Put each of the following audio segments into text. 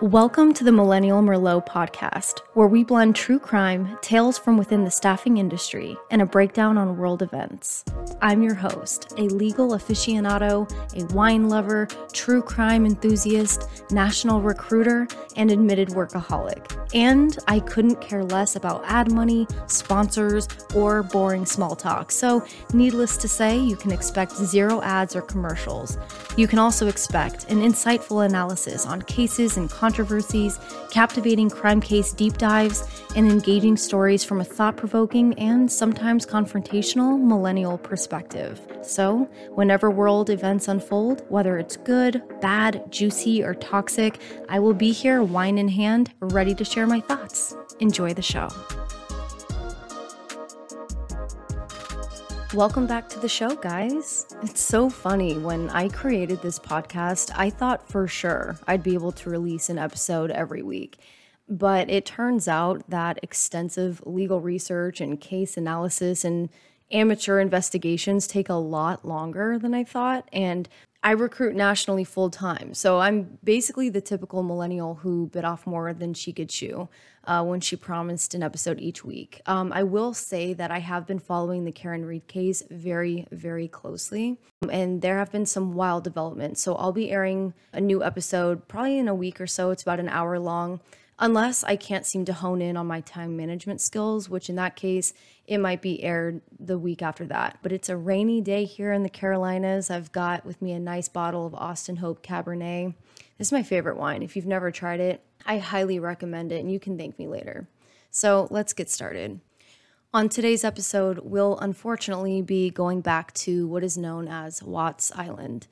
Welcome to the Millennial Merlot podcast, where we blend true crime, tales from within the staffing industry, and a breakdown on world events. I'm your host, a legal aficionado, a wine lover, true crime enthusiast, national recruiter, and admitted workaholic. And I couldn't care less about ad money, sponsors, or boring small talk. So, needless to say, you can expect zero ads or commercials. You can also expect an insightful analysis on cases and controversies, captivating crime case deep dives, and engaging stories from a thought provoking and sometimes confrontational millennial perspective. So, whenever world events unfold, whether it's good, bad, juicy, or toxic, I will be here, wine in hand, ready to share my thoughts. Enjoy the show. Welcome back to the show, guys. It's so funny. When I created this podcast, I thought for sure I'd be able to release an episode every week. But it turns out that extensive legal research and case analysis and amateur investigations take a lot longer than I thought. And I recruit nationally full time. So I'm basically the typical millennial who bit off more than she could chew uh, when she promised an episode each week. Um, I will say that I have been following the Karen Read case very, very closely, and there have been some wild developments. So I'll be airing a new episode probably in a week or so. It's about an hour long unless I can't seem to hone in on my time management skills, which in that case, it might be aired the week after that. But it's a rainy day here in the Carolinas. I've got with me a nice bottle of Austin Hope Cabernet. This is my favorite wine. If you've never tried it, I highly recommend it, and you can thank me later. So let's get started. On today's episode, we'll unfortunately be going back to what is known as Watts Island.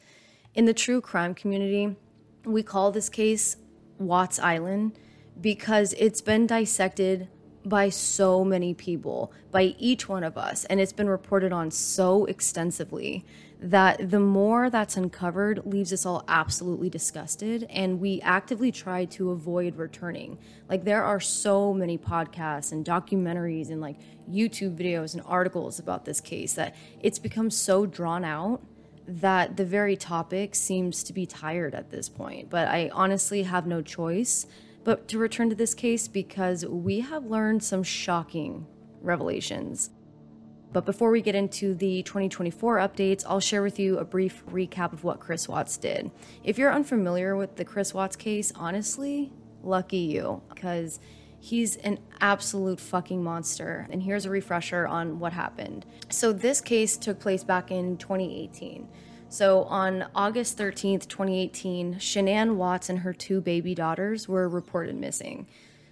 In the true crime community, we call this case Watts Island because it's been dissected by so many people, by each one of us, and it's been reported on so extensively that the more that's uncovered leaves us all absolutely disgusted and we actively try to avoid returning. Like there are so many podcasts and documentaries and like YouTube videos and articles about this case that it's become so drawn out that the very topic seems to be tired at this point. But I honestly have no choice but to return to this case because we have learned some shocking revelations. But before we get into the 2024 updates, I'll share with you a brief recap of what Chris Watts did. If you're unfamiliar with the Chris Watts case, honestly, lucky you, because he's an absolute fucking monster. And here's a refresher on what happened. So, this case took place back in 2018. So on August 13th, 2018, Shanann Watts and her two baby daughters were reported missing.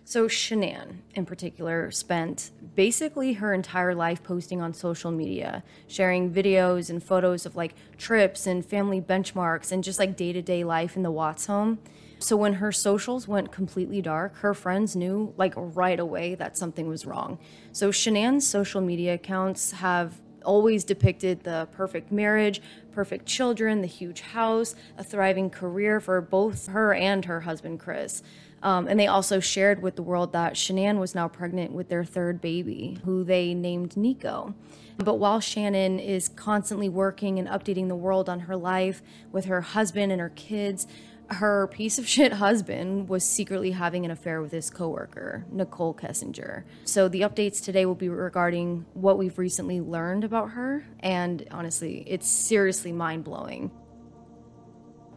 So Shanann, in particular, spent basically her entire life posting on social media, sharing videos and photos of like trips and family benchmarks and just like day to day life in the Watts home. So when her socials went completely dark, her friends knew like right away that something was wrong. So Shanann's social media accounts have always depicted the perfect marriage, perfect children, the huge house, a thriving career for both her and her husband, Chris. Um, and they also shared with the world that Shanann was now pregnant with their third baby, who they named Nico. But while Shanann is constantly working and updating the world on her life with her husband and her kids, her piece of shit husband was secretly having an affair with his coworker, Nichol Kessinger. So the updates today will be regarding what we've recently learned about her, and honestly, it's seriously mind blowing.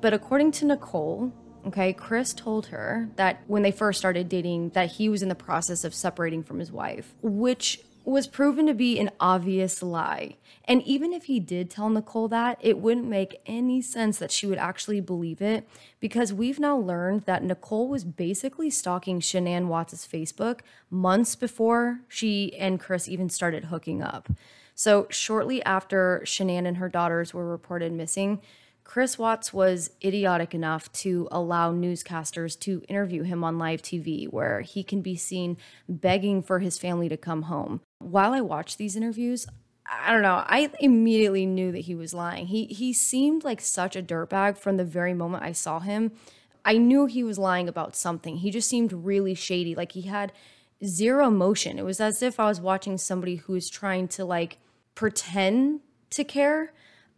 But according to Nichol, okay, Chris told her that when they first started dating, that he was in the process of separating from his wife, which was proven to be an obvious lie. And even if he did tell Nichol that, it wouldn't make any sense that she would actually believe it because we've now learned that Nichol was basically stalking Shanann Watts' Facebook months before she and Chris even started hooking up. So, shortly after Shanann and her daughters were reported missing, Chris Watts was idiotic enough to allow newscasters to interview him on live TV, where he can be seen begging for his family to come home. While I watched these interviews, I don't know, I immediately knew that he was lying. He he seemed like such a dirtbag from the very moment I saw him. I knew he was lying about something. He just seemed really shady. Like he had zero emotion. It was as if I was watching somebody who was trying to like pretend to care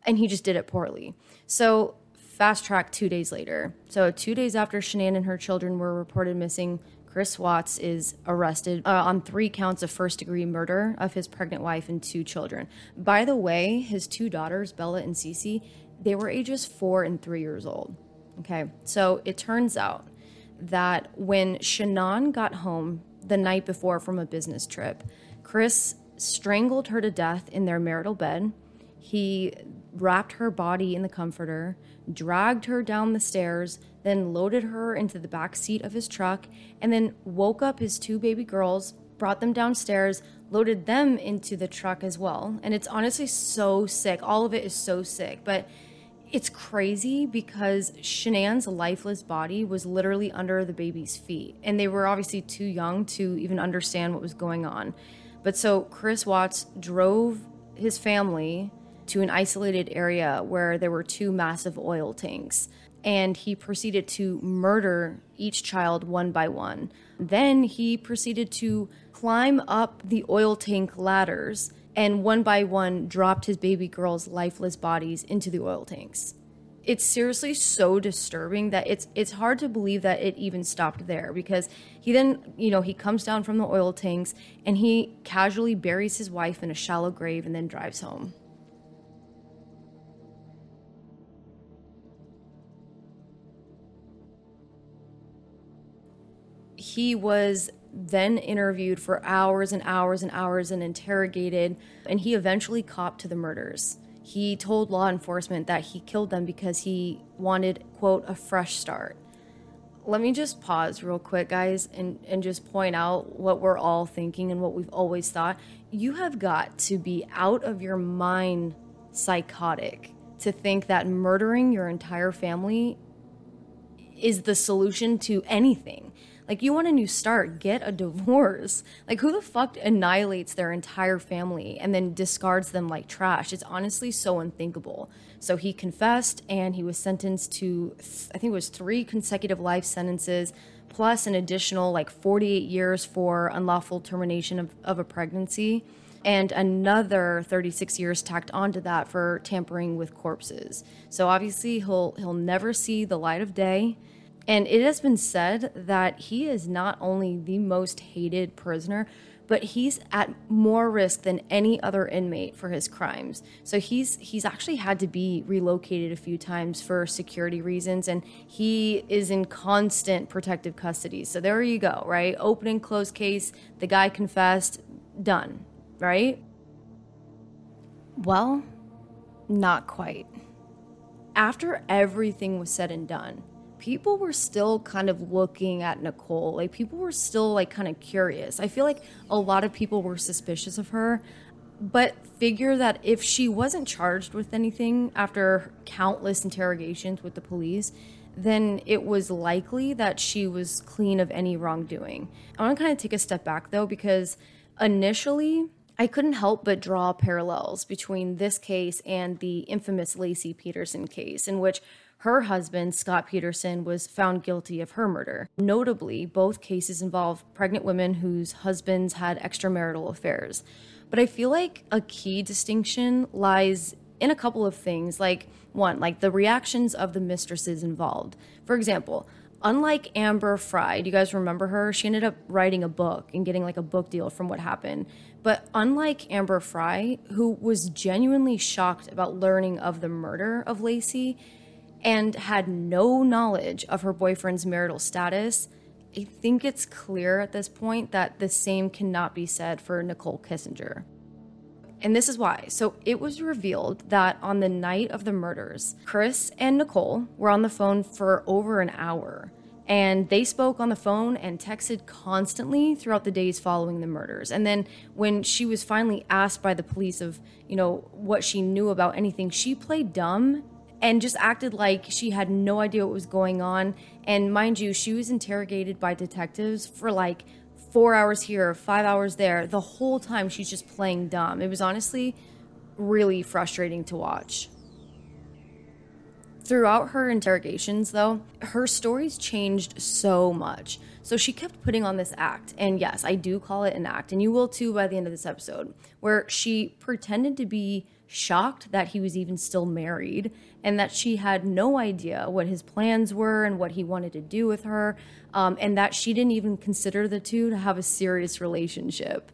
and he just did it poorly. So fast track two days later. So, two days after Shanann and her children were reported missing, Chris Watts is arrested uh, on three counts of first degree murder of his pregnant wife and two children. By the way, his two daughters, Bella and Cece, they were ages four and three years old. Okay, so it turns out that when Shanann got home the night before from a business trip, Chris strangled her to death in their marital bed. He wrapped her body in the comforter, dragged her down the stairs, then loaded her into the back seat of his truck, and then woke up his two baby girls, brought them downstairs, loaded them into the truck as well. And it's honestly so sick. All of it is so sick. But it's crazy because Shanann's lifeless body was literally under the baby's feet. And they were obviously too young to even understand what was going on. But so Chris Watts drove his family to an isolated area where there were two massive oil tanks. And he proceeded to murder each child one by one. Then he proceeded to climb up the oil tank ladders and one by one dropped his baby girls' lifeless bodies into the oil tanks. It's seriously so disturbing that it's it's hard to believe that it even stopped there because he then, you know, he comes down from the oil tanks and he casually buries his wife in a shallow grave and then drives home. He was then interviewed for hours and hours and hours and interrogated, and he eventually copped to the murders. He told law enforcement that he killed them because he wanted, quote, a fresh start. Let me just pause real quick, guys, and, and just point out what we're all thinking and what we've always thought. You have got to be out of your mind psychotic to think that murdering your entire family is the solution to anything. Like, you want a new start, get a divorce. Like, who the fuck annihilates their entire family and then discards them like trash? It's honestly so unthinkable. So he confessed and he was sentenced to, I think it was three consecutive life sentences, plus an additional like 48 years for unlawful termination of, of a pregnancy and another 36 years tacked onto that for tampering with corpses. So obviously he'll he'll never see the light of day. And it has been said that he is not only the most hated prisoner, but he's at more risk than any other inmate for his crimes. So he's he's actually had to be relocated a few times for security reasons and he is in constant protective custody. So there you go, right? Open and close case, the guy confessed, done, right? Well, not quite. After everything was said and done, people were still kind of looking at Nichol. Like people were still like kind of curious. I feel like a lot of people were suspicious of her, but figure that if she wasn't charged with anything after countless interrogations with the police, then it was likely that she was clean of any wrongdoing. I want to kind of take a step back though, because initially I couldn't help but draw parallels between this case and the infamous Laci Peterson case, in which her husband, Scott Peterson, was found guilty of her murder. Notably, both cases involve pregnant women whose husbands had extramarital affairs. But I feel like a key distinction lies in a couple of things. Like, one, like the reactions of the mistresses involved. For example, unlike Amber Frey, do you guys remember her? She ended up writing a book and getting like a book deal from what happened. But unlike Amber Frey, who was genuinely shocked about learning of the murder of Laci, and had no knowledge of her boyfriend's marital status, I think it's clear at this point that the same cannot be said for Nichol Kessinger. And this is why. So it was revealed that on the night of the murders, Chris and Nichol were on the phone for over an hour. And they spoke on the phone and texted constantly throughout the days following the murders. And then when she was finally asked by the police of, you know, what she knew about anything, she played dumb and just acted like she had no idea what was going on. And mind you, she was interrogated by detectives for like four hours here, five hours there. The whole time she's just playing dumb. It was honestly really frustrating to watch. Throughout her interrogations, though, her stories changed so much. So she kept putting on this act. And yes, I do call it an act, and you will too by the end of this episode, where she pretended to be shocked that he was even still married and that she had no idea what his plans were and what he wanted to do with her, um, and that she didn't even consider the two to have a serious relationship.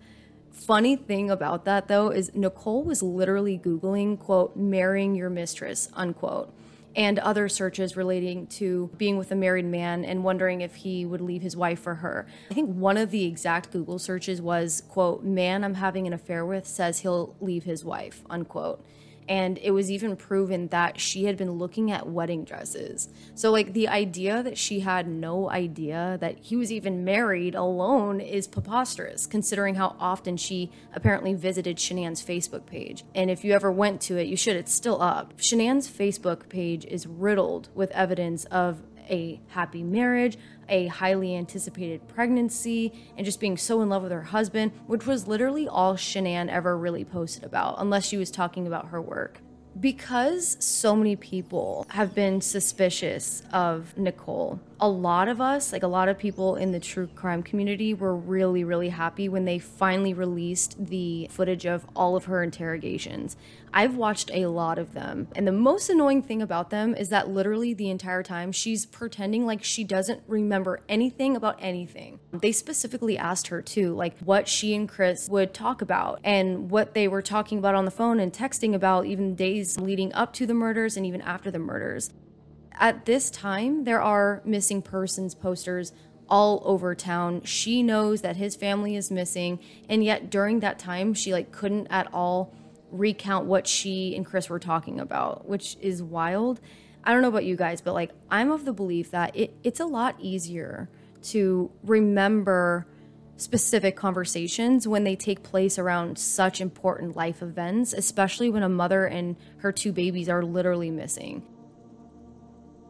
Funny thing about that though is Nichol was literally Googling, quote, marrying your mistress, unquote and other searches relating to being with a married man and wondering if he would leave his wife for her. I think one of the exact Google searches was, quote, man I'm having an affair with says he'll leave his wife, unquote and it was even proven that she had been looking at wedding dresses. So, like, the idea that she had no idea that he was even married alone is preposterous, considering how often she apparently visited Shanann's Facebook page. And if you ever went to it, you should, it's still up. Shanann's Facebook page is riddled with evidence of a happy marriage, a highly anticipated pregnancy, and just being so in love with her husband, which was literally all Shanann ever really posted about, unless she was talking about her work. Because so many people have been suspicious of Nichol, a lot of us, like a lot of people in the true crime community, were really, really happy when they finally released the footage of all of her interrogations. I've watched a lot of them, and the most annoying thing about them is that literally the entire time she's pretending like she doesn't remember anything about anything. They specifically asked her too, like what she and Chris would talk about and what they were talking about on the phone and texting about even days leading up to the murders and even after the murders. At this time, there are missing persons posters all over town. She knows that his family is missing, and yet during that time, she like couldn't at all recount what she and Chris were talking about, which is wild. I don't know about you guys, but like I'm of the belief that it, it's a lot easier to remember specific conversations when they take place around such important life events, especially when a mother and her two babies are literally missing.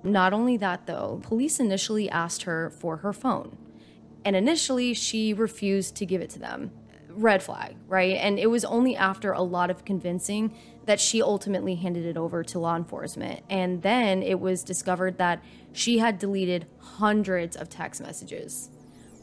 Not only that, though, police initially asked her for her phone. And initially, she refused to give it to them. Red flag, right? And it was only after a lot of convincing that she ultimately handed it over to law enforcement. And then it was discovered that she had deleted hundreds of text messages.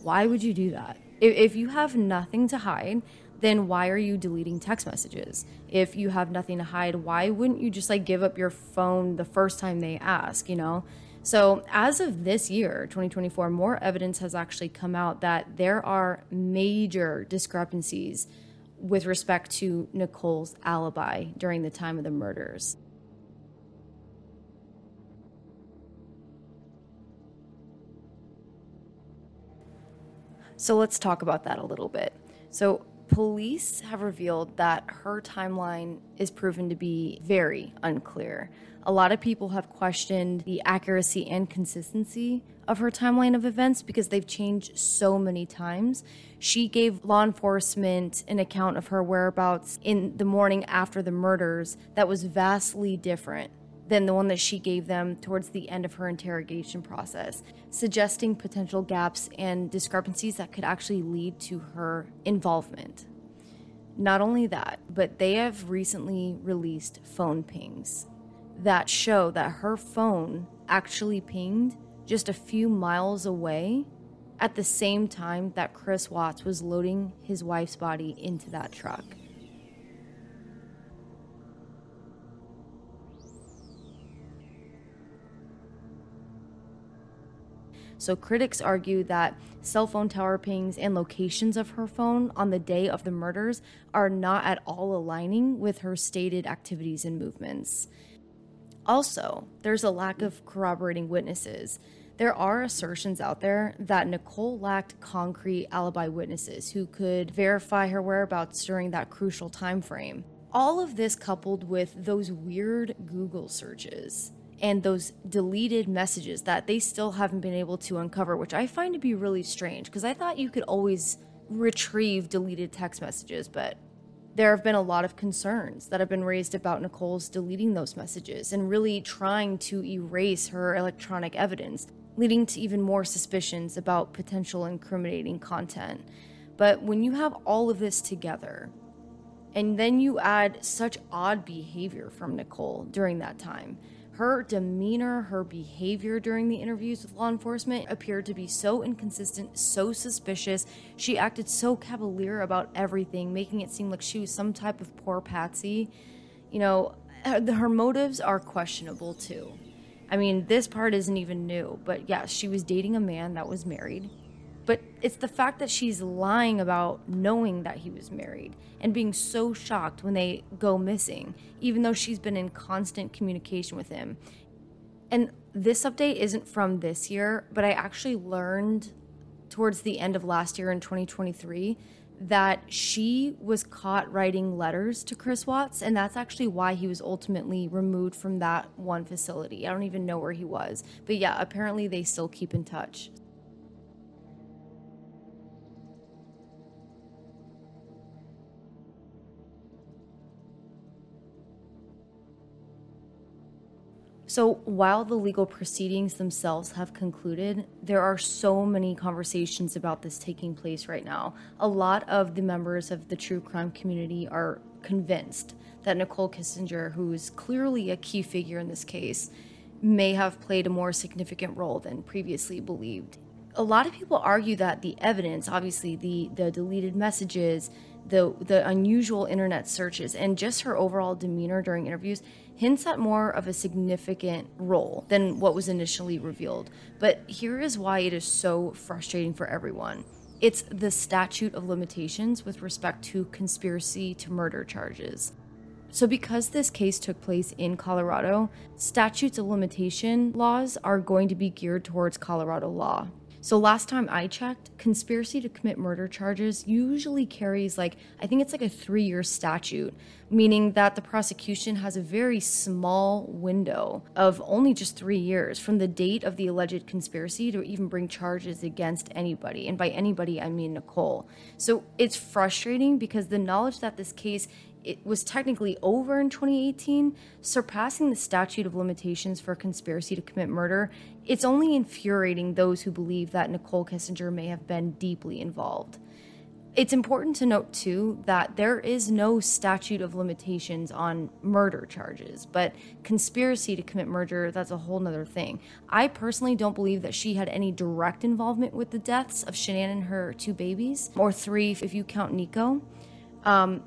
Why would you do that? If, you have nothing to hide, then why are you deleting text messages? If you have nothing to hide, why wouldn't you just like give up your phone the first time they ask, you know? So, as of this year, 2024, more evidence has actually come out that there are major discrepancies with respect to Nichol's alibi during the time of the murders. So, let's talk about that a little bit. So, police have revealed that her timeline is proven to be very unclear. A lot of people have questioned the accuracy and consistency of her timeline of events because they've changed so many times. She gave law enforcement an account of her whereabouts in the morning after the murders that was vastly different than the one that she gave them towards the end of her interrogation process, suggesting potential gaps and discrepancies that could actually lead to her involvement. Not only that, but they have recently released phone pings that show that her phone actually pinged just a few miles away at the same time that Chris Watts was loading his wife's body into that truck. So critics argue that cell phone tower pings and locations of her phone on the day of the murders are not at all aligning with her stated activities and movements. Also, there's a lack of corroborating witnesses. There are assertions out there that Nichol lacked concrete alibi witnesses who could verify her whereabouts during that crucial time frame. All of this coupled with those weird Google searches and those deleted messages that they still haven't been able to uncover, which I find to be really strange because I thought you could always retrieve deleted text messages, but there have been a lot of concerns that have been raised about Nichol's deleting those messages and really trying to erase her electronic evidence, leading to even more suspicions about potential incriminating content. But when you have all of this together, and then you add such odd behavior from Nichol during that time, her demeanor, her behavior during the interviews with law enforcement appeared to be so inconsistent, so suspicious. She acted so cavalier about everything, making it seem like she was some type of poor patsy. You know, her, motives are questionable too. I mean, this part isn't even new, but yeah, she was dating a man that was married. But it's the fact that she's lying about knowing that he was married and being so shocked when they go missing, even though she's been in constant communication with him. And this update isn't from this year, but I actually learned towards the end of last year in 2023 that she was caught writing letters to Chris Watts, and that's actually why he was ultimately removed from that one facility. I don't even know where he was. But yeah, apparently they still keep in touch. So, while the legal proceedings themselves have concluded, there are so many conversations about this taking place right now. A lot of the members of the true crime community are convinced that Nichol Kessinger, who is clearly a key figure in this case, may have played a more significant role than previously believed. A lot of people argue that the evidence, obviously the the deleted messages, the the unusual internet searches and just her overall demeanor during interviews hints at more of a significant role than what was initially revealed. But here is why it is so frustrating for everyone. It's the statute of limitations with respect to conspiracy to murder charges. So, because this case took place in Colorado, statutes of limitation laws are going to be geared towards Colorado law. So last time I checked, conspiracy to commit murder charges usually carries like I think it's like a 3-year statute, meaning that the prosecution has a very small window of only just 3 years from the date of the alleged conspiracy to even bring charges against anybody. And by anybody I mean Nichol. So it's frustrating because the knowledge that this case it was technically over in 2018, surpassing the statute of limitations for conspiracy to commit murder, it's only infuriating those who believe that Nichol Kessinger may have been deeply involved. It's important to note, too, that there is no statute of limitations on murder charges, but conspiracy to commit murder, that's a whole nother thing. I personally don't believe that she had any direct involvement with the deaths of Shanann and her two babies, or three if you count Nico. Um,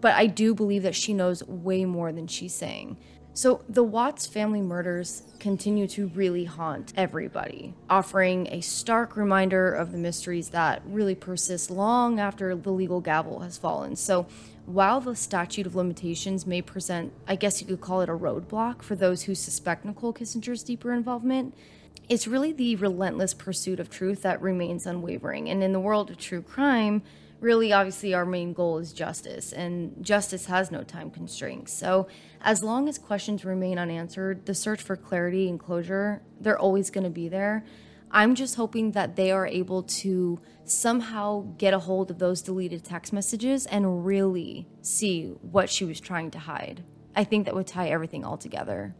but I do believe that she knows way more than she's saying. So the Watts family murders continue to really haunt everybody, offering a stark reminder of the mysteries that really persist long after the legal gavel has fallen. So while the statute of limitations may present, I guess you could call it a roadblock for those who suspect Nichol Kessinger's deeper involvement, it's really the relentless pursuit of truth that remains unwavering. And in the world of true crime, really obviously our main goal is justice and justice has no time constraints. So as long as questions remain unanswered the search for clarity and closure they're always going to be there. I'm just hoping that they are able to somehow get a hold of those deleted text messages and really see what she was trying to hide. I think that would tie everything all together.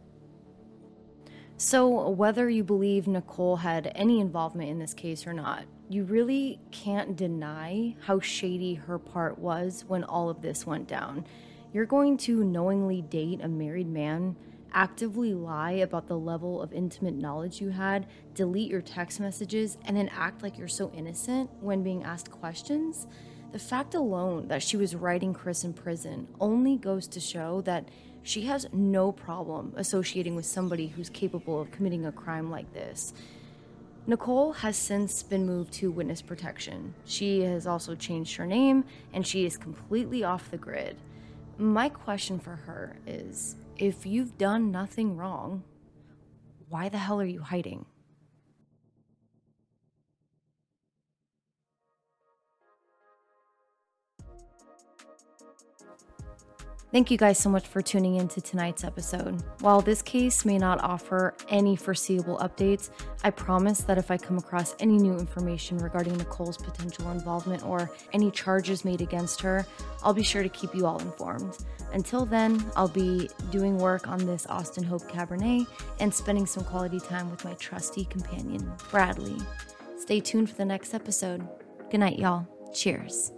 So, whether you believe Nichol had any involvement in this case or not, you really can't deny how shady her part was when all of this went down. You're going to knowingly date a married man, actively lie about the level of intimate knowledge you had, delete your text messages, and then act like you're so innocent when being asked questions. The fact alone that she was writing Chris in prison only goes to show that she has no problem associating with somebody who's capable of committing a crime like this. Nichol has since been moved to witness protection. She has also changed her name and she is completely off the grid. My question for her is if you've done nothing wrong, why the hell are you hiding? Thank you guys so much for tuning in to tonight's episode. While this case may not offer any foreseeable updates, I promise that if I come across any new information regarding Nichol's potential involvement or any charges made against her, I'll be sure to keep you all informed. Until then, I'll be doing work on this Austin Hope Cabernet and spending some quality time with my trusty companion, Bradley. Stay tuned for the next episode. Good night, y'all. Cheers.